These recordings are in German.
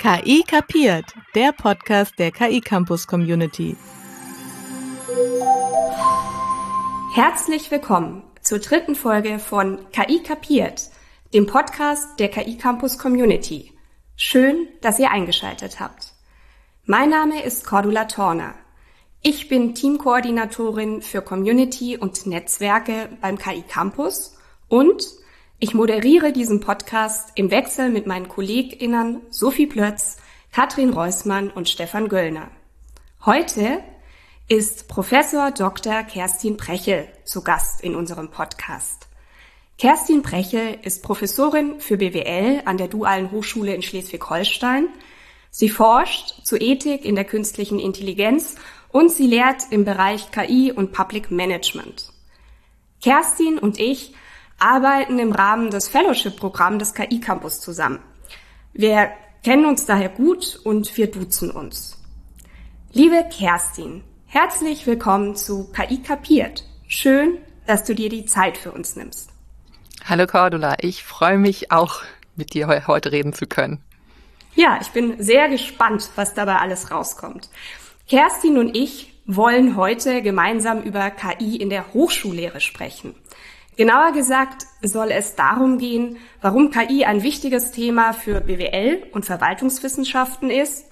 KI kapiert, der Podcast der KI Campus Community. Herzlich willkommen zur dritten Folge von KI kapiert, dem Podcast der KI Campus Community. Schön, dass ihr eingeschaltet habt. Mein Name ist Cordula Torner. Ich bin Teamkoordinatorin für Community und Netzwerke beim KI Campus und ich moderiere diesen Podcast im Wechsel mit meinen KollegInnen Sophie Plötz, Katrin Reusmann und Stefan Göllner. Heute ist Professor Dr. Kerstin Prechel zu Gast in unserem Podcast. Kerstin Prechel ist Professorin für BWL an der Dualen Hochschule in Schleswig-Holstein. Sie forscht zu Ethik in der künstlichen Intelligenz und sie lehrt im Bereich KI und Public Management. Kerstin und ich arbeiten im Rahmen des Fellowship-Programms des KI Campus zusammen. Wir kennen uns daher gut und wir duzen uns. Liebe Kerstin, herzlich willkommen zu KI kapiert. Schön, dass du dir die Zeit für uns nimmst. Hallo Cordula, ich freue mich auch, mit dir heute reden zu können. Ja, ich bin sehr gespannt, was dabei alles rauskommt. Kerstin und ich wollen heute gemeinsam über KI in der Hochschullehre sprechen. Genauer gesagt soll es darum gehen, warum KI ein wichtiges Thema für BWL und Verwaltungswissenschaften ist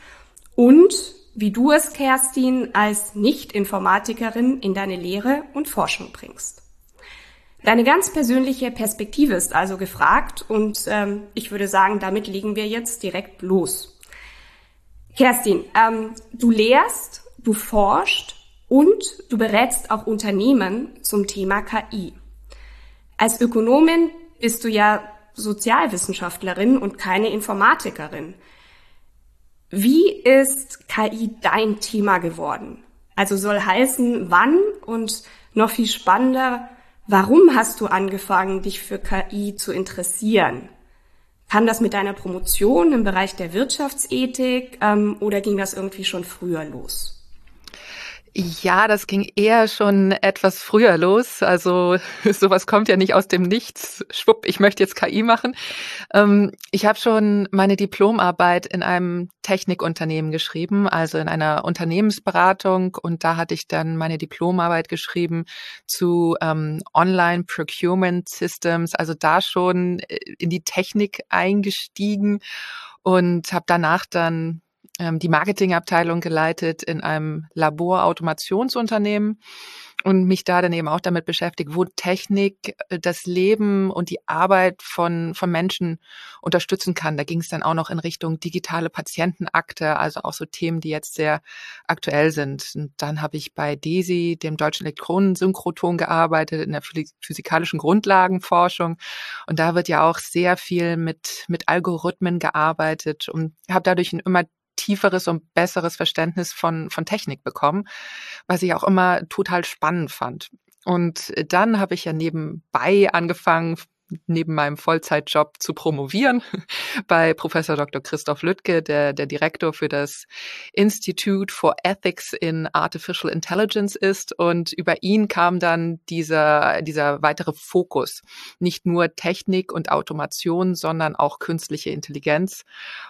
und wie du es, Kerstin, als Nicht-Informatikerin in deine Lehre und Forschung bringst. Deine ganz persönliche Perspektive ist also gefragt und ähm, ich würde sagen, damit legen wir jetzt direkt los. Kerstin, ähm, du lehrst, du forscht und du berätst auch Unternehmen zum Thema KI. Als Ökonomin bist du ja Sozialwissenschaftlerin und keine Informatikerin. Wie ist KI dein Thema geworden? Also soll heißen, wann und noch viel spannender, warum hast du angefangen, dich für KI zu interessieren? Kam das mit deiner Promotion im Bereich der Wirtschaftsethik ähm, oder ging das irgendwie schon früher los? Ja, das ging eher schon etwas früher los. Also sowas kommt ja nicht aus dem Nichts. Schwupp, ich möchte jetzt KI machen. Ähm, ich habe schon meine Diplomarbeit in einem Technikunternehmen geschrieben, also in einer Unternehmensberatung. Und da hatte ich dann meine Diplomarbeit geschrieben zu ähm, Online Procurement Systems, also da schon äh, in die Technik eingestiegen und habe danach dann die Marketingabteilung geleitet in einem Laborautomationsunternehmen und mich da dann eben auch damit beschäftigt, wo Technik äh, das Leben und die Arbeit von, von Menschen unterstützen kann. Da ging es dann auch noch in Richtung digitale Patientenakte, also auch so Themen, die jetzt sehr aktuell sind. Und dann habe ich bei DESI, dem Deutschen Elektronensynchroton, gearbeitet in der physikalischen Grundlagenforschung. Und da wird ja auch sehr viel mit, mit Algorithmen gearbeitet und habe dadurch ein immer tieferes und besseres Verständnis von, von Technik bekommen, was ich auch immer total spannend fand. Und dann habe ich ja nebenbei angefangen, neben meinem Vollzeitjob zu promovieren bei Professor Dr. Christoph Lüttke, der der Direktor für das Institute for Ethics in Artificial Intelligence ist. Und über ihn kam dann dieser, dieser weitere Fokus. Nicht nur Technik und Automation, sondern auch künstliche Intelligenz.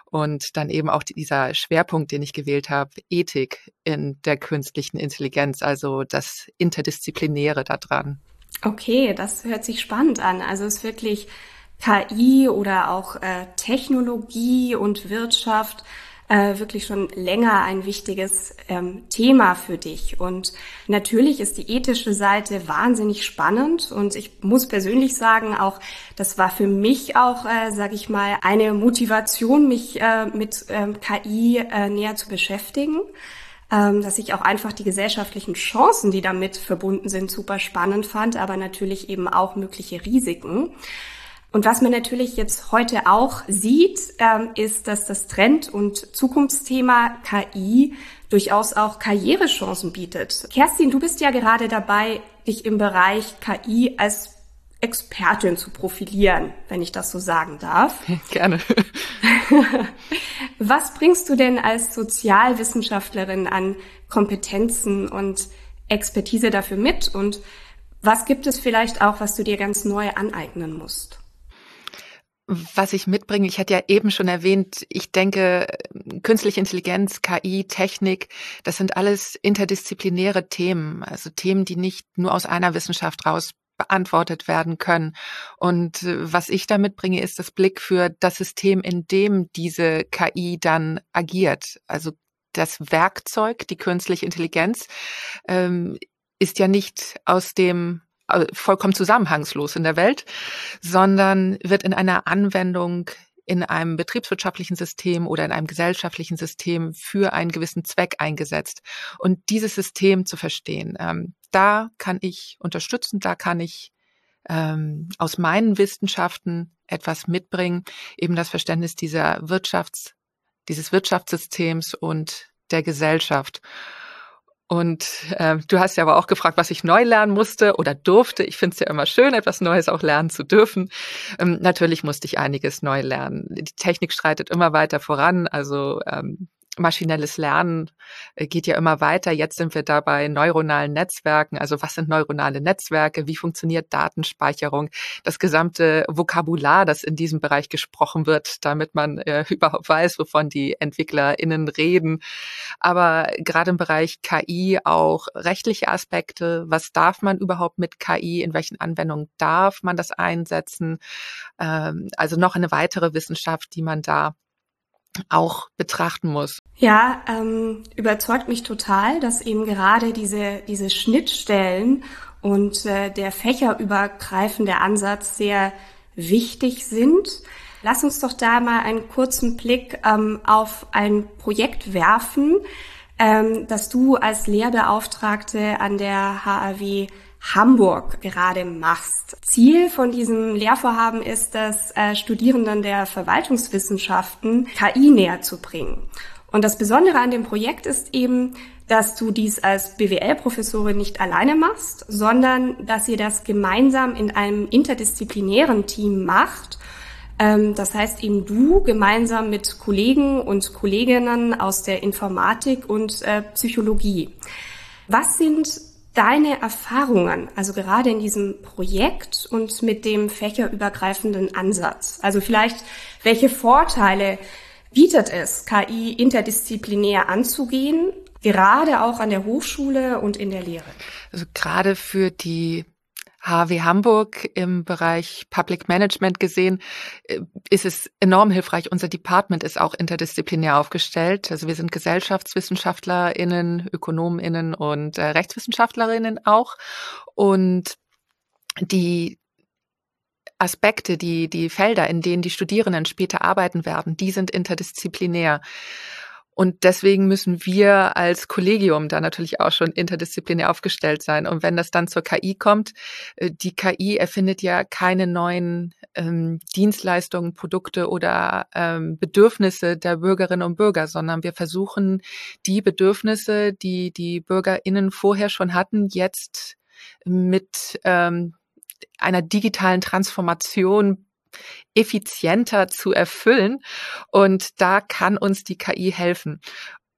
Und dann eben auch dieser Schwerpunkt, den ich gewählt habe, Ethik in der künstlichen Intelligenz, also das Interdisziplinäre daran. Okay, das hört sich spannend an. Also es ist wirklich KI oder auch äh, Technologie und Wirtschaft äh, wirklich schon länger ein wichtiges ähm, Thema für dich. Und natürlich ist die ethische Seite wahnsinnig spannend. Und ich muss persönlich sagen, auch das war für mich auch, äh, sage ich mal, eine Motivation, mich äh, mit ähm, KI äh, näher zu beschäftigen ähm, dass ich auch einfach die gesellschaftlichen Chancen, die damit verbunden sind, super spannend fand, aber natürlich eben auch mögliche Risiken. Und was man natürlich jetzt heute auch sieht, ähm, ist, dass das Trend- und Zukunftsthema KI durchaus auch Karrierechancen bietet. Kerstin, du bist ja gerade dabei, dich im Bereich KI als Expertin zu profilieren, wenn ich das so sagen darf. Gerne. Was bringst du denn als Sozialwissenschaftlerin an Kompetenzen und Expertise dafür mit? Und was gibt es vielleicht auch, was du dir ganz neu aneignen musst? was ich mitbringe, ich hatte ja eben schon erwähnt, ich denke, künstliche Intelligenz, KI, Technik, das sind alles interdisziplinäre Themen, also Themen, die nicht nur aus einer Wissenschaft raus beantwortet werden können. Und äh, was ich da mitbringe, ist das Blick für das System, in dem diese KI dann agiert. Also das Werkzeug, die künstliche Intelligenz, ähm, ist ja nicht aus dem äh, vollkommen zusammenhangslos in der Welt, sondern wird in einer Anwendung in einem betriebswirtschaftlichen System oder in einem gesellschaftlichen System für einen gewissen Zweck eingesetzt. Und dieses System zu verstehen, ähm, da kann ich unterstützen, da kann ich ähm, aus meinen Wissenschaften etwas mitbringen, eben das Verständnis dieser Wirtschafts, dieses Wirtschaftssystems und der Gesellschaft. Und äh, du hast ja aber auch gefragt, was ich neu lernen musste oder durfte. Ich finde es ja immer schön, etwas Neues auch lernen zu dürfen. Ähm, natürlich musste ich einiges neu lernen. Die Technik schreitet immer weiter voran. Also ähm, maschinelles Lernen äh, geht ja immer weiter. Jetzt sind wir da bei neuronalen Netzwerken. Also was sind neuronale Netzwerke? Wie funktioniert Datenspeicherung? Das gesamte Vokabular, das in diesem Bereich gesprochen wird, damit man äh, überhaupt weiß, wovon die EntwicklerInnen reden. Aber gerade im Bereich KI auch rechtliche Aspekte. Was darf man überhaupt mit KI? In welchen Anwendungen darf man das einsetzen? Ähm, also noch eine weitere Wissenschaft, die man da auch betrachten muss. Ja, ähm, überzeugt mich total, dass eben gerade diese, diese Schnittstellen und äh, der fächerübergreifende Ansatz sehr wichtig sind. Lass uns doch da mal einen kurzen Blick ähm, auf ein Projekt werfen, ähm, das du als Lehrbeauftragte an der HAW Hamburg gerade machst. Ziel von diesem Lehrvorhaben ist es, äh, Studierenden der Verwaltungswissenschaften KI näher zu bringen. Und das Besondere an dem Projekt ist eben, dass du dies als BWL-Professorin nicht alleine machst, sondern dass ihr das gemeinsam in einem interdisziplinären Team macht. Ähm, das heißt eben du gemeinsam mit Kollegen und Kolleginnen aus der Informatik und äh, Psychologie. Was sind deine Erfahrungen, also gerade in diesem Projekt und mit dem fächerübergreifenden Ansatz? Also vielleicht, welche Vorteile bietet es, KI interdisziplinär anzugehen, gerade auch an der Hochschule und in der Lehre? Also gerade für die HW Hamburg im Bereich Public Management gesehen, äh, ist es enorm hilfreich. Unser Department ist auch interdisziplinär aufgestellt. Also wir sind GesellschaftswissenschaftlerInnen, ÖkonomInnen und äh, RechtswissenschaftlerInnen auch. Und die Aspekte, die, die Felder, in denen die Studierenden später arbeiten werden, die sind interdisziplinär. Und deswegen müssen wir als Kollegium da natürlich auch schon interdisziplinär aufgestellt sein. Und wenn das dann zur KI kommt, äh, die KI erfindet ja keine neuen ähm, Dienstleistungen, Produkte oder ähm, Bedürfnisse der Bürgerinnen und Bürger, sondern wir versuchen die Bedürfnisse, die die BürgerInnen vorher schon hatten, jetzt mit ähm, einer digitalen Transformation effizienter zu erfüllen. Und da kann uns die KI helfen.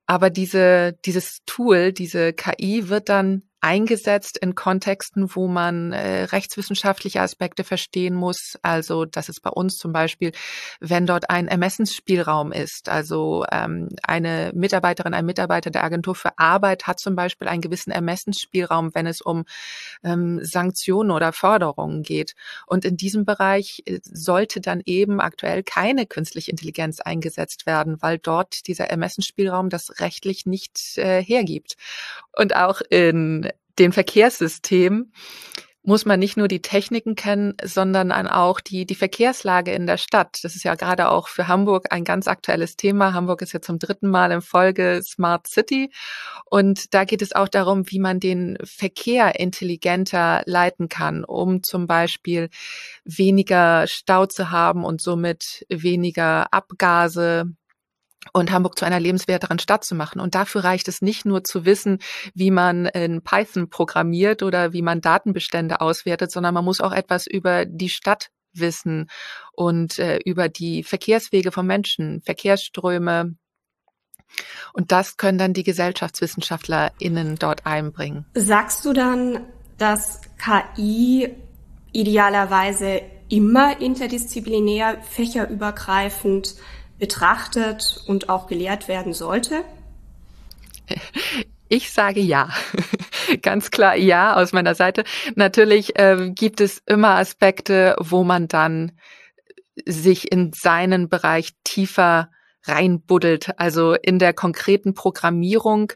Aber diese, dieses Tool, diese KI wird dann eingesetzt in Kontexten, wo man äh, rechtswissenschaftliche Aspekte verstehen muss. Also das ist bei uns zum Beispiel, wenn dort ein Ermessensspielraum ist. Also ähm, eine Mitarbeiterin, ein Mitarbeiter der Agentur für Arbeit hat zum Beispiel einen gewissen Ermessensspielraum, wenn es um ähm, Sanktionen oder Förderungen geht. Und in diesem Bereich äh, sollte dann eben aktuell keine künstliche Intelligenz eingesetzt werden, weil dort dieser Ermessensspielraum das rechtlich nicht äh, hergibt. Und auch in dem Verkehrssystem muss man nicht nur die Techniken kennen, sondern auch die, die Verkehrslage in der Stadt. Das ist ja gerade auch für Hamburg ein ganz aktuelles Thema. Hamburg ist ja zum dritten Mal in Folge Smart City. Und da geht es auch darum, wie man den Verkehr intelligenter leiten kann, um zum Beispiel weniger Stau zu haben und somit weniger Abgase und Hamburg zu einer lebenswerteren Stadt zu machen. Und dafür reicht es nicht nur zu wissen, wie man in Python programmiert oder wie man Datenbestände auswertet, sondern man muss auch etwas über die Stadt wissen und äh, über die Verkehrswege von Menschen, Verkehrsströme. Und das können dann die GesellschaftswissenschaftlerInnen dort einbringen. Sagst du dann, dass KI idealerweise immer interdisziplinär, fächerübergreifend betrachtet und auch gelehrt werden sollte? Ich sage ja. Ganz klar ja aus meiner Seite. Natürlich äh, gibt es immer Aspekte, wo man dann sich in seinen Bereich tiefer reinbuddelt. Also in der konkreten Programmierung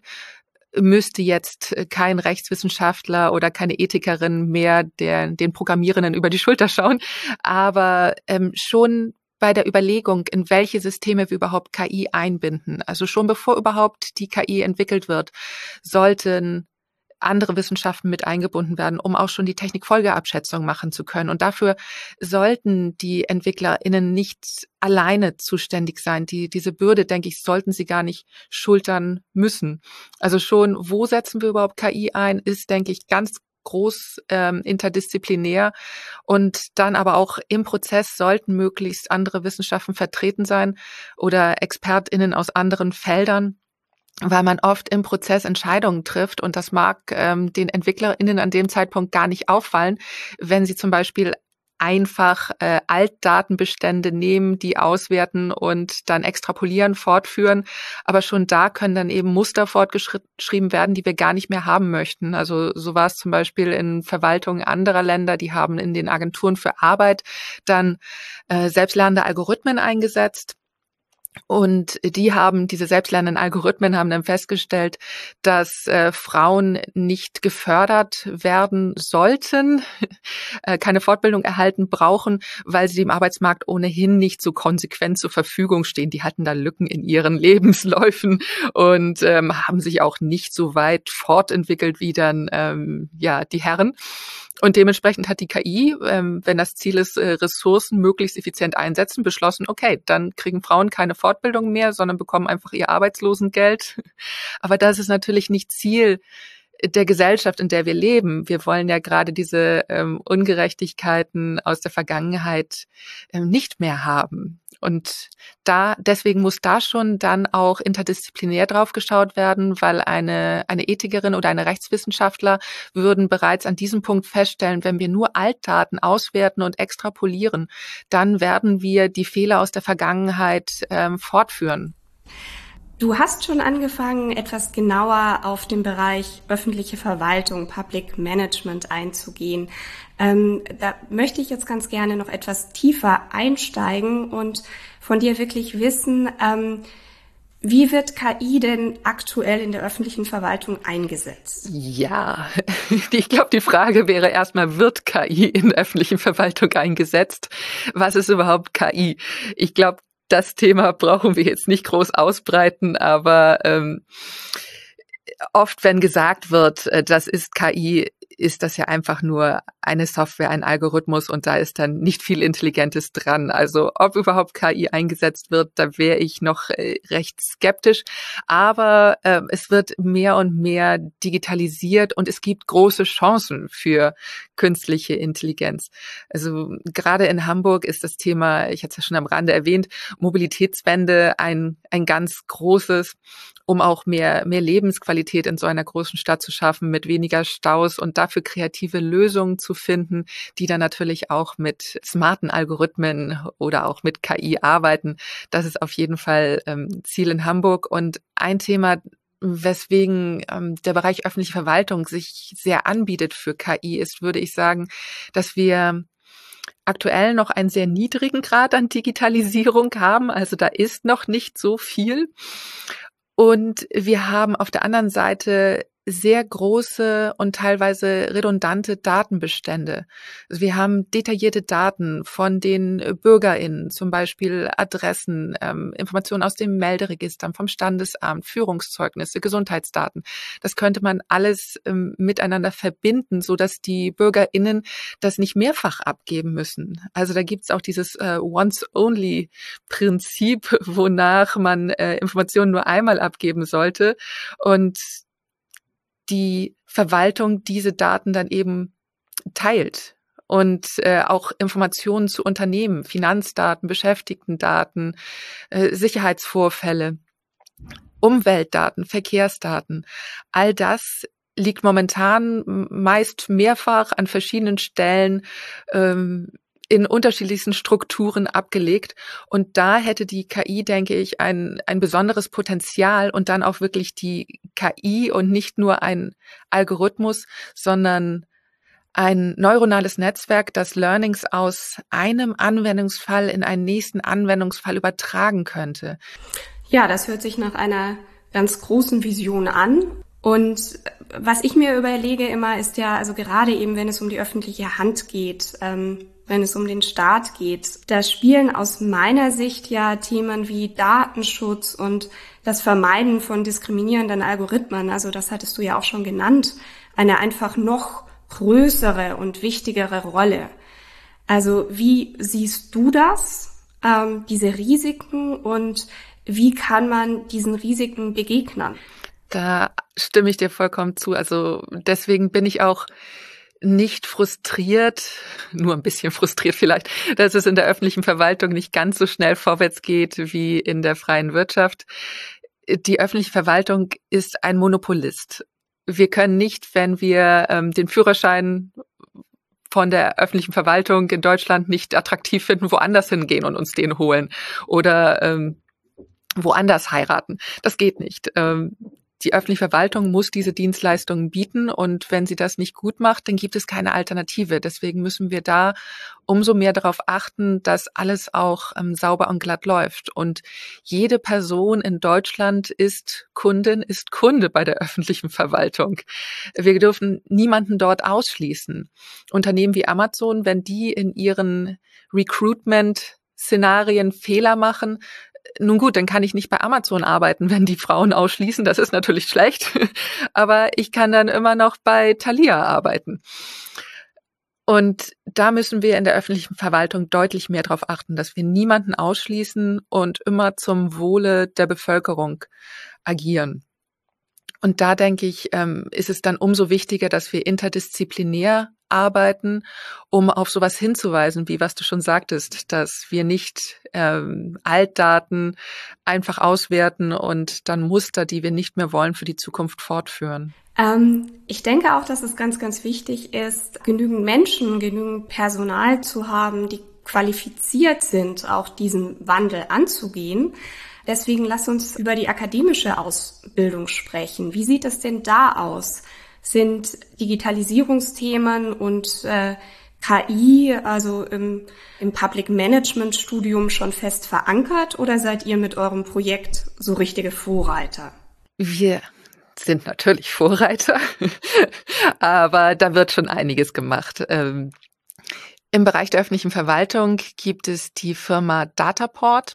müsste jetzt kein Rechtswissenschaftler oder keine Ethikerin mehr der, den Programmierenden über die Schulter schauen, aber ähm, schon bei der Überlegung, in welche Systeme wir überhaupt KI einbinden. Also schon bevor überhaupt die KI entwickelt wird, sollten andere Wissenschaften mit eingebunden werden, um auch schon die Technikfolgeabschätzung machen zu können. Und dafür sollten die EntwicklerInnen nicht alleine zuständig sein. Die, diese Bürde, denke ich, sollten sie gar nicht schultern müssen. Also schon, wo setzen wir überhaupt KI ein, ist, denke ich, ganz groß ähm, interdisziplinär und dann aber auch im Prozess sollten möglichst andere Wissenschaften vertreten sein oder ExpertInnen aus anderen Feldern weil man oft im Prozess Entscheidungen trifft und das mag ähm, den EntwicklerInnen an dem Zeitpunkt gar nicht auffallen, wenn sie zum Beispiel einfach äh, Altdatenbestände nehmen, die auswerten und dann extrapolieren, fortführen. Aber schon da können dann eben Muster fortgeschrieben werden, die wir gar nicht mehr haben möchten. Also so war es zum Beispiel in Verwaltungen anderer Länder, die haben in den Agenturen für Arbeit dann äh, selbstlernende Algorithmen eingesetzt und die haben, diese selbstlernenden Algorithmen haben dann festgestellt, dass äh, Frauen nicht gefördert werden sollten, äh, keine Fortbildung erhalten brauchen, weil sie dem Arbeitsmarkt ohnehin nicht so konsequent zur Verfügung stehen. Die hatten da Lücken in ihren Lebensläufen und ähm, haben sich auch nicht so weit fortentwickelt wie dann ähm, ja die Herren. Und dementsprechend hat die KI, ähm, wenn das Ziel ist, äh, Ressourcen möglichst effizient einsetzen, beschlossen, okay, dann kriegen Frauen keine Fortbildung mehr, sondern bekommen einfach ihr Arbeitslosengeld. Aber das ist natürlich nicht Ziel der Gesellschaft, in der wir leben. Wir wollen ja gerade diese ähm, Ungerechtigkeiten aus der Vergangenheit ähm, nicht mehr haben. Und da, deswegen muss da schon dann auch interdisziplinär drauf geschaut werden, weil eine, eine Ethikerin oder eine Rechtswissenschaftler würden bereits an diesem Punkt feststellen, wenn wir nur Altdaten auswerten und extrapolieren, dann werden wir die Fehler aus der Vergangenheit ähm, fortführen. Du hast schon angefangen, etwas genauer auf den Bereich öffentliche Verwaltung, Public Management einzugehen. Ähm, da möchte ich jetzt ganz gerne noch etwas tiefer einsteigen und von dir wirklich wissen, ähm, wie wird KI denn aktuell in der öffentlichen Verwaltung eingesetzt? Ja, ich glaube, die Frage wäre erstmal, wird KI in der öffentlichen Verwaltung eingesetzt? Was ist überhaupt KI? Ich glaube, das Thema brauchen wir jetzt nicht groß ausbreiten, aber ähm, oft, wenn gesagt wird, äh, das ist KI, ist das ja einfach nur eine Software, ein Algorithmus und da ist dann nicht viel Intelligentes dran. Also ob überhaupt KI eingesetzt wird, da wäre ich noch äh, recht skeptisch. Aber äh, es wird mehr und mehr digitalisiert und es gibt große Chancen für künstliche Intelligenz. Also gerade in Hamburg ist das Thema, ich hatte es ja schon am Rande erwähnt, Mobilitätswende ein, ein ganz großes um auch mehr, mehr Lebensqualität in so einer großen Stadt zu schaffen, mit weniger Staus und dafür kreative Lösungen zu finden, die dann natürlich auch mit smarten Algorithmen oder auch mit KI arbeiten. Das ist auf jeden Fall ähm, Ziel in Hamburg. Und ein Thema, weswegen ähm, der Bereich öffentliche Verwaltung sich sehr anbietet für KI, ist, würde ich sagen, dass wir aktuell noch einen sehr niedrigen Grad an Digitalisierung haben. Also da ist noch nicht so viel. Und wir haben auf der anderen Seite sehr große und teilweise redundante Datenbestände. Also wir haben detaillierte Daten von den BürgerInnen, zum Beispiel Adressen, ähm, Informationen aus den Melderegistern, vom Standesamt, Führungszeugnisse, Gesundheitsdaten. Das könnte man alles ähm, miteinander verbinden, so dass die BürgerInnen das nicht mehrfach abgeben müssen. Also da gibt's auch dieses äh, Once-Only-Prinzip, wonach man äh, Informationen nur einmal abgeben sollte. Und die Verwaltung diese Daten dann eben teilt und äh, auch Informationen zu Unternehmen, Finanzdaten, Beschäftigtendaten, äh, Sicherheitsvorfälle, Umweltdaten, Verkehrsdaten. All das liegt momentan meist mehrfach an verschiedenen Stellen ähm, in unterschiedlichsten Strukturen abgelegt. Und da hätte die KI, denke ich, ein, ein besonderes Potenzial und dann auch wirklich die KI und nicht nur ein Algorithmus, sondern ein neuronales Netzwerk, das Learnings aus einem Anwendungsfall in einen nächsten Anwendungsfall übertragen könnte. Ja, das hört sich nach einer ganz großen Vision an. Und was ich mir überlege immer ist ja, also gerade eben, wenn es um die öffentliche Hand geht, ähm, wenn es um den Staat geht, da spielen aus meiner Sicht ja Themen wie Datenschutz und das Vermeiden von diskriminierenden Algorithmen, also das hattest du ja auch schon genannt, eine einfach noch größere und wichtigere Rolle. Also wie siehst du das, ähm, diese Risiken und wie kann man diesen Risiken begegnen? Da stimme ich dir vollkommen zu. Also deswegen bin ich auch nicht frustriert, nur ein bisschen frustriert vielleicht, dass es in der öffentlichen Verwaltung nicht ganz so schnell vorwärts geht wie in der freien Wirtschaft. Die öffentliche Verwaltung ist ein Monopolist wir können nicht, wenn wir ähm, den Führerschein von der öffentlichen Verwaltung in Deutschland nicht attraktiv finden, woanders hingehen und uns den holen oder ähm, woanders heiraten. Das geht nicht. Ähm, die öffentliche Verwaltung muss diese Dienstleistungen bieten und wenn sie das nicht gut macht, dann gibt es keine Alternative. Deswegen müssen wir da umso mehr darauf achten, dass alles auch ähm, sauber und glatt läuft. Und jede Person in Deutschland ist Kundin, ist Kunde bei der öffentlichen Verwaltung. Wir dürfen niemanden dort ausschließen. Unternehmen wie Amazon, wenn die in ihren Recruitment Szenarien Fehler machen, nun gut, dann kann ich nicht bei Amazon arbeiten, wenn die Frauen ausschließen. Das ist natürlich schlecht. Aber ich kann dann immer noch bei Thalia arbeiten. Und da müssen wir in der öffentlichen Verwaltung deutlich mehr darauf achten, dass wir niemanden ausschließen und immer zum Wohle der Bevölkerung agieren. Und da denke ich, ähm, ist es dann umso wichtiger, dass wir interdisziplinär arbeiten, um auf sowas hinzuweisen, wie was du schon sagtest, dass wir nicht ähm, Altdaten einfach auswerten und dann Muster, die wir nicht mehr wollen, für die Zukunft fortführen. Ähm, ich denke auch, dass es ganz, ganz wichtig ist, genügend Menschen, genügend Personal zu haben, die qualifiziert sind, auch diesen Wandel anzugehen. Deswegen lass uns über die akademische Ausbildung sprechen. Wie sieht es denn da aus? Sind Digitalisierungsthemen und äh, KI, also im, im Public Management Studium schon fest verankert oder seid ihr mit eurem Projekt so richtige Vorreiter? Wir sind natürlich Vorreiter, aber da wird schon einiges gemacht. Ähm, Im Bereich der öffentlichen Verwaltung gibt es die Firma Dataport.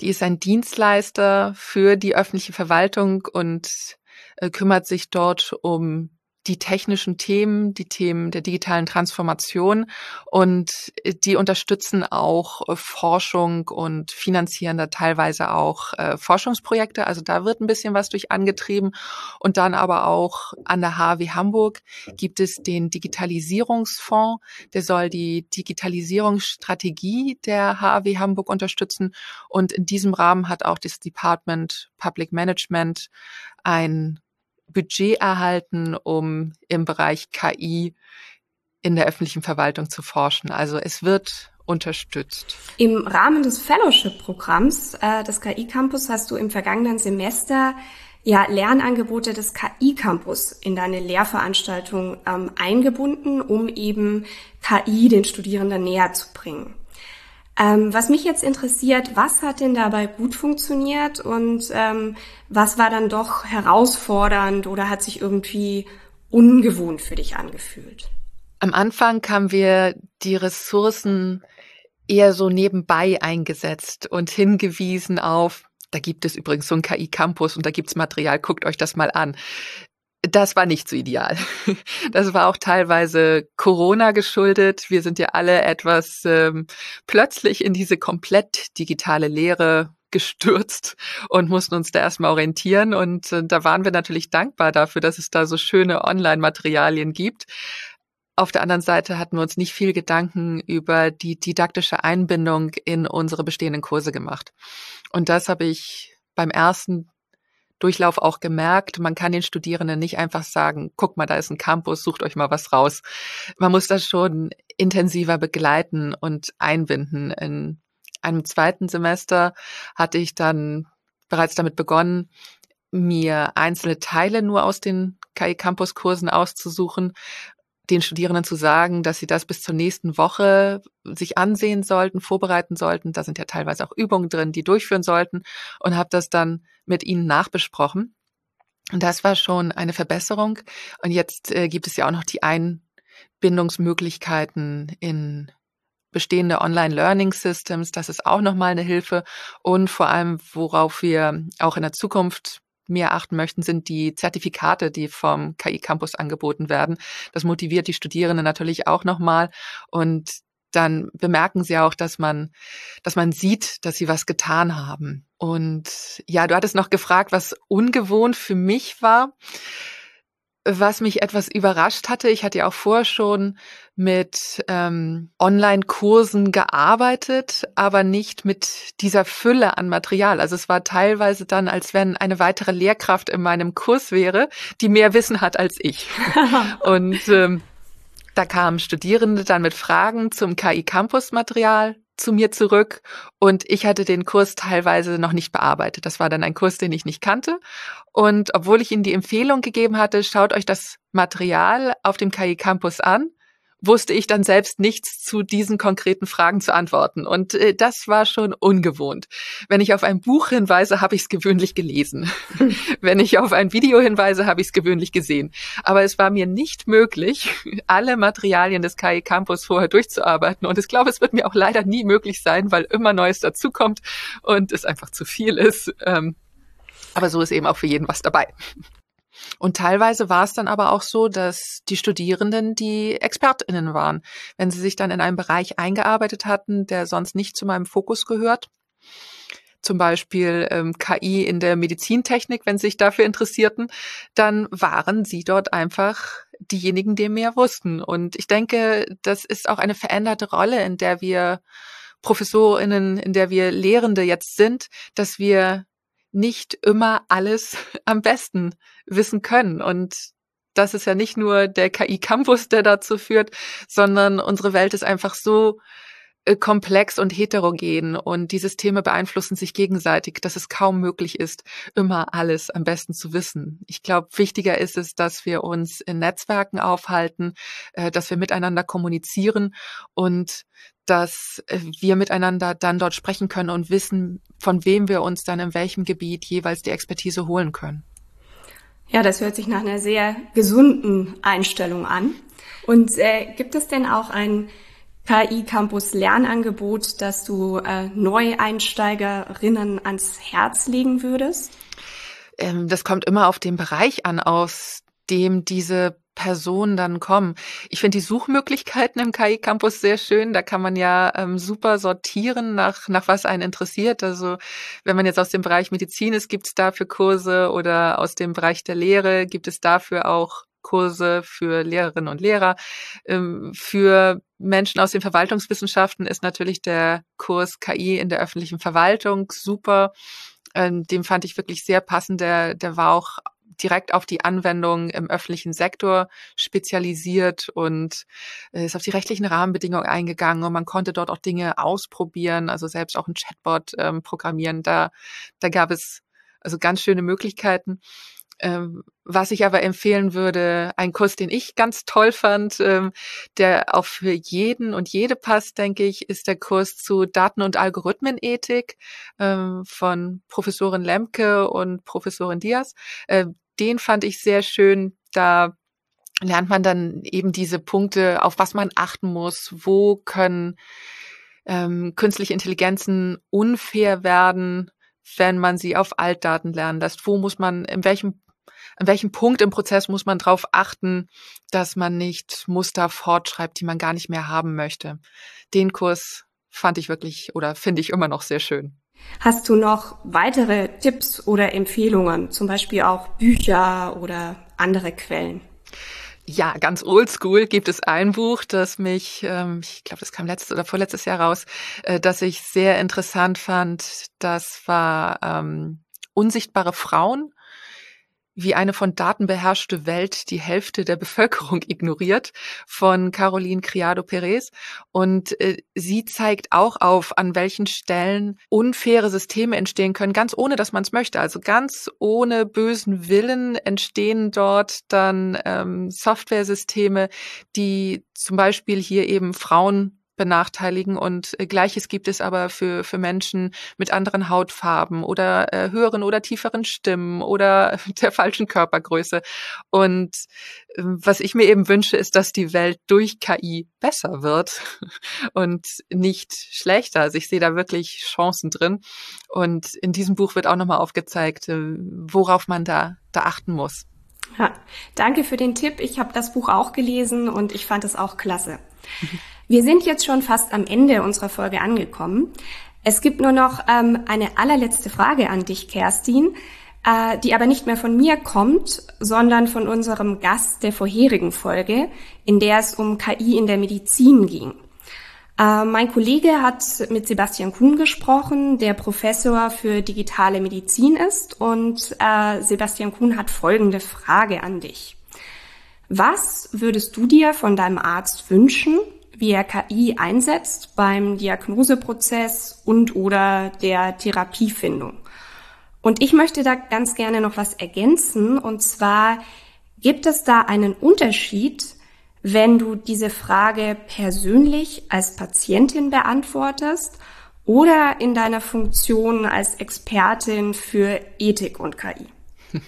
Die ist ein Dienstleister für die öffentliche Verwaltung und äh, kümmert sich dort um die technischen Themen, die Themen der digitalen Transformation und äh, die unterstützen auch äh, Forschung und finanzieren da teilweise auch äh, Forschungsprojekte. Also da wird ein bisschen was durch angetrieben. Und dann aber auch an der HW Hamburg gibt es den Digitalisierungsfonds, der soll die Digitalisierungsstrategie der HW Hamburg unterstützen. Und in diesem Rahmen hat auch das Department Public Management ein Budget erhalten, um im Bereich KI in der öffentlichen Verwaltung zu forschen. Also es wird unterstützt. Im Rahmen des Fellowship-Programms äh, des KI-Campus hast du im vergangenen Semester ja Lernangebote des KI-Campus in deine Lehrveranstaltung ähm, eingebunden, um eben KI den Studierenden näher zu bringen. Ähm, was mich jetzt interessiert, was hat denn dabei gut funktioniert und ähm, was war dann doch herausfordernd oder hat sich irgendwie ungewohnt für dich angefühlt? Am Anfang haben wir die Ressourcen eher so nebenbei eingesetzt und hingewiesen auf, da gibt es übrigens so einen KI-Campus und da gibt's Material, guckt euch das mal an das war nicht so ideal. Das war auch teilweise Corona geschuldet. Wir sind ja alle etwas ähm, plötzlich in diese komplett digitale Lehre gestürzt und mussten uns da erstmal orientieren. Und äh, da waren wir natürlich dankbar dafür, dass es da so schöne Online-Materialien gibt. Auf der anderen Seite hatten wir uns nicht viel Gedanken über die didaktische Einbindung in unsere bestehenden Kurse gemacht. Und das habe ich beim ersten Durchlauf auch gemerkt. Man kann den Studierenden nicht einfach sagen, guck mal, da ist ein Campus, sucht euch mal was raus. Man muss das schon intensiver begleiten und einbinden. In einem zweiten Semester hatte ich dann bereits damit begonnen, mir einzelne Teile nur aus den KI Campus Kursen auszusuchen, den Studierenden zu sagen, dass sie das bis zur nächsten Woche sich ansehen sollten, vorbereiten sollten. Da sind ja teilweise auch Übungen drin, die durchführen sollten und habe das dann mit ihnen nachbesprochen. Und das war schon eine Verbesserung. Und jetzt äh, gibt es ja auch noch die Einbindungsmöglichkeiten in bestehende Online-Learning-Systems. Das ist auch nochmal eine Hilfe. Und vor allem, worauf wir auch in der Zukunft mehr achten möchten, sind die Zertifikate, die vom KI Campus angeboten werden. Das motiviert die Studierenden natürlich auch nochmal und dann bemerken sie auch, dass man, dass man sieht, dass sie was getan haben. Und ja, du hattest noch gefragt, was ungewohnt für mich war was mich etwas überrascht hatte, ich hatte ja auch vorher schon mit ähm, Online-Kursen gearbeitet, aber nicht mit dieser Fülle an Material. Also es war teilweise dann, als wenn eine weitere Lehrkraft in meinem Kurs wäre, die mehr Wissen hat als ich. Und ähm, da kamen Studierende dann mit Fragen zum KI-Campus-Material zu mir zurück und ich hatte den Kurs teilweise noch nicht bearbeitet. Das war dann ein Kurs, den ich nicht kannte. Und obwohl ich Ihnen die Empfehlung gegeben hatte, schaut euch das Material auf dem KI Campus an, wusste ich dann selbst nichts zu diesen konkreten Fragen zu antworten. Und äh, das war schon ungewohnt. Wenn ich auf ein Buch hinweise, habe ich es gewöhnlich gelesen. Wenn ich auf ein Video hinweise, habe ich es gewöhnlich gesehen. Aber es war mir nicht möglich, alle Materialien des KI Campus vorher durchzuarbeiten. Und ich glaube, es wird mir auch leider nie möglich sein, weil immer Neues dazukommt und es einfach zu viel ist. Ähm, aber so ist eben auch für jeden was dabei. Und teilweise war es dann aber auch so, dass die Studierenden die ExpertInnen waren. Wenn sie sich dann in einen Bereich eingearbeitet hatten, der sonst nicht zu meinem Fokus gehört, zum Beispiel ähm, KI in der Medizintechnik, wenn sie sich dafür interessierten, dann waren sie dort einfach diejenigen, die mehr wussten. Und ich denke, das ist auch eine veränderte Rolle, in der wir ProfessorInnen, in der wir Lehrende jetzt sind, dass wir nicht immer alles am besten wissen können. Und das ist ja nicht nur der KI-Campus, der dazu führt, sondern unsere Welt ist einfach so komplex und heterogen und die Systeme beeinflussen sich gegenseitig, dass es kaum möglich ist, immer alles am besten zu wissen. Ich glaube, wichtiger ist es, dass wir uns in Netzwerken aufhalten, äh, dass wir miteinander kommunizieren und dass äh, wir miteinander dann dort sprechen können und wissen, von wem wir uns dann in welchem Gebiet jeweils die Expertise holen können. Ja, das hört sich nach einer sehr gesunden Einstellung an. Und äh, gibt es denn auch ein KI Campus Lernangebot, das du äh, Neueinsteigerinnen ans Herz legen würdest? Ähm, das kommt immer auf den Bereich an, aus dem diese Personen dann kommen. Ich finde die Suchmöglichkeiten im KI Campus sehr schön. Da kann man ja ähm, super sortieren nach, nach was einen interessiert. Also wenn man jetzt aus dem Bereich Medizin ist, gibt es dafür Kurse oder aus dem Bereich der Lehre gibt es dafür auch Kurse für Lehrerinnen und Lehrer. Ähm, für Menschen aus den Verwaltungswissenschaften ist natürlich der Kurs KI in der öffentlichen Verwaltung super. Ähm, dem fand ich wirklich sehr passend. Der, der war auch direkt auf die Anwendung im öffentlichen Sektor spezialisiert und äh, ist auf die rechtlichen Rahmenbedingungen eingegangen und man konnte dort auch Dinge ausprobieren, also selbst auch ein Chatbot ähm, programmieren. Da, da gab es also ganz schöne Möglichkeiten. Ähm, was ich aber empfehlen würde, ein Kurs, den ich ganz toll fand, ähm, der auch für jeden und jede passt, denke ich, ist der Kurs zu Daten- und Algorithmenethik ähm, von Professorin Lemke und Professorin Diaz. Äh, den fand ich sehr schön. Da lernt man dann eben diese Punkte, auf was man achten muss, wo können ähm, künstliche Intelligenzen unfair werden, wenn man sie auf Altdaten lernen lässt. Wo muss man, in welchem an welchem Punkt im Prozess muss man darauf achten, dass man nicht Muster fortschreibt, die man gar nicht mehr haben möchte. Den Kurs fand ich wirklich oder finde ich immer noch sehr schön. Hast du noch weitere Tipps oder Empfehlungen, zum Beispiel auch Bücher oder andere Quellen? Ja, ganz oldschool gibt es ein Buch, das mich, ähm, ich glaube, das kam letztes oder vorletztes Jahr raus, äh, das ich sehr interessant fand. Das war ähm, Unsichtbare Frauen wie eine von Daten beherrschte Welt die Hälfte der Bevölkerung ignoriert von Caroline Criado Perez. Und äh, sie zeigt auch auf, an welchen Stellen unfaire Systeme entstehen können, ganz ohne, dass man es möchte. Also ganz ohne bösen Willen entstehen dort dann ähm, Softwaresysteme, die zum Beispiel hier eben Frauen benachteiligen und äh, gleiches gibt es aber für für Menschen mit anderen Hautfarben oder äh, höheren oder tieferen Stimmen oder der falschen Körpergröße und äh, was ich mir eben wünsche ist, dass die Welt durch KI besser wird und nicht schlechter. Also ich sehe da wirklich Chancen drin und in diesem Buch wird auch nochmal aufgezeigt, äh, worauf man da da achten muss. Ja, danke für den Tipp. Ich habe das Buch auch gelesen und ich fand es auch klasse. Mhm. Wir sind jetzt schon fast am Ende unserer Folge angekommen. Es gibt nur noch ähm, eine allerletzte Frage an dich, Kerstin, äh, die aber nicht mehr von mir kommt, sondern von unserem Gast der vorherigen Folge, in der es um KI in der Medizin ging. Äh, mein Kollege hat mit Sebastian Kuhn gesprochen, der Professor für digitale Medizin ist. Und äh, Sebastian Kuhn hat folgende Frage an dich. Was würdest du dir von deinem Arzt wünschen, wie er KI einsetzt beim Diagnoseprozess und oder der Therapiefindung. Und ich möchte da ganz gerne noch was ergänzen. Und zwar gibt es da einen Unterschied, wenn du diese Frage persönlich als Patientin beantwortest oder in deiner Funktion als Expertin für Ethik und KI?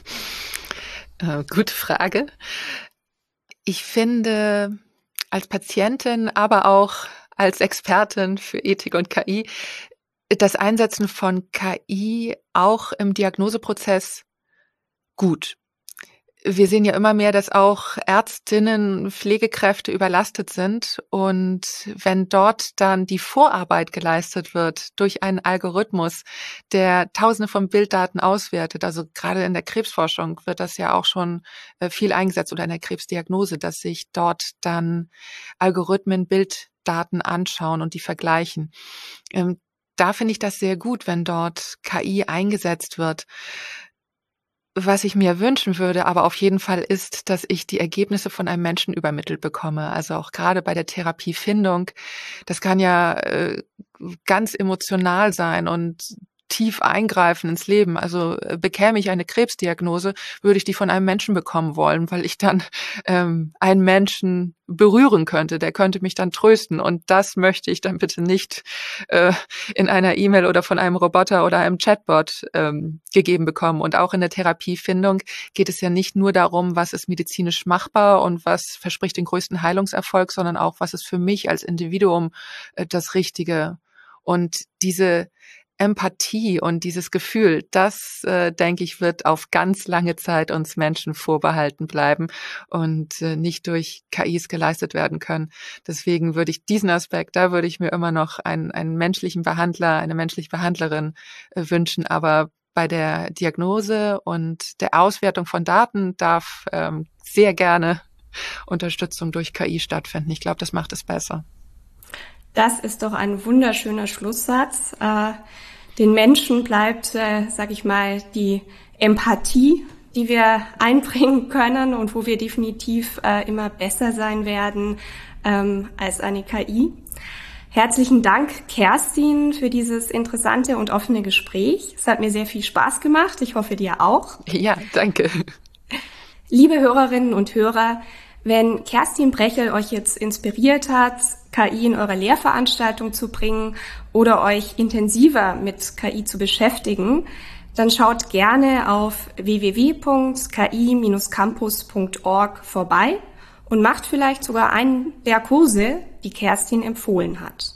Äh, gute Frage. Ich finde, als Patientin, aber auch als Expertin für Ethik und KI das Einsetzen von KI auch im Diagnoseprozess gut wir sehen ja immer mehr, dass auch Ärztinnen, Pflegekräfte überlastet sind. Und wenn dort dann die Vorarbeit geleistet wird durch einen Algorithmus, der Tausende von Bilddaten auswertet, also gerade in der Krebsforschung wird das ja auch schon äh, viel eingesetzt oder in der Krebsdiagnose, dass sich dort dann Algorithmen Bilddaten anschauen und die vergleichen. Ähm, da finde ich das sehr gut, wenn dort KI eingesetzt wird was ich mir wünschen würde, aber auf jeden Fall ist, dass ich die Ergebnisse von einem Menschen übermittelt bekomme. Also auch gerade bei der Therapiefindung. Das kann ja äh, ganz emotional sein und tief eingreifen ins Leben. Also äh, bekäme ich eine Krebsdiagnose, würde ich die von einem Menschen bekommen wollen, weil ich dann ähm, einen Menschen berühren könnte, der könnte mich dann trösten. Und das möchte ich dann bitte nicht äh, in einer E-Mail oder von einem Roboter oder einem Chatbot ähm, gegeben bekommen. Und auch in der Therapiefindung geht es ja nicht nur darum, was ist medizinisch machbar und was verspricht den größten Heilungserfolg, sondern auch, was ist für mich als Individuum äh, das Richtige. Und diese Empathie und dieses Gefühl, das, äh, denke ich, wird auf ganz lange Zeit uns Menschen vorbehalten bleiben und äh, nicht durch KIs geleistet werden können. Deswegen würde ich diesen Aspekt, da würde ich mir immer noch einen, einen menschlichen Behandler, eine menschliche Behandlerin äh, wünschen. Aber bei der Diagnose und der Auswertung von Daten darf ähm, sehr gerne Unterstützung durch KI stattfinden. Ich glaube, das macht es besser. Das ist doch ein wunderschöner Schlusssatz. Äh, den Menschen bleibt, äh, sag ich mal, die Empathie, die wir einbringen können und wo wir definitiv äh, immer besser sein werden ähm, als eine KI. Herzlichen Dank, Kerstin, für dieses interessante und offene Gespräch. Es hat mir sehr viel Spaß gemacht. Ich hoffe dir auch. Ja, danke. Liebe Hörerinnen und Hörer, wenn Kerstin Brechel euch jetzt inspiriert hat, KI in eure Lehrveranstaltung zu bringen oder euch intensiver mit KI zu beschäftigen, dann schaut gerne auf www.ki-campus.org vorbei und macht vielleicht sogar einen der Kurse, die Kerstin empfohlen hat.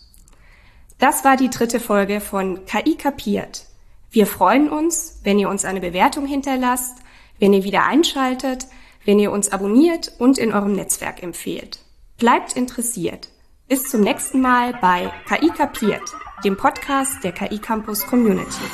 Das war die dritte Folge von KI kapiert. Wir freuen uns, wenn ihr uns eine Bewertung hinterlasst, wenn ihr wieder einschaltet, wenn ihr uns abonniert und in eurem Netzwerk empfehlt. Bleibt interessiert. Bis zum nächsten Mal bei KI kapiert, dem Podcast der KI Campus Community.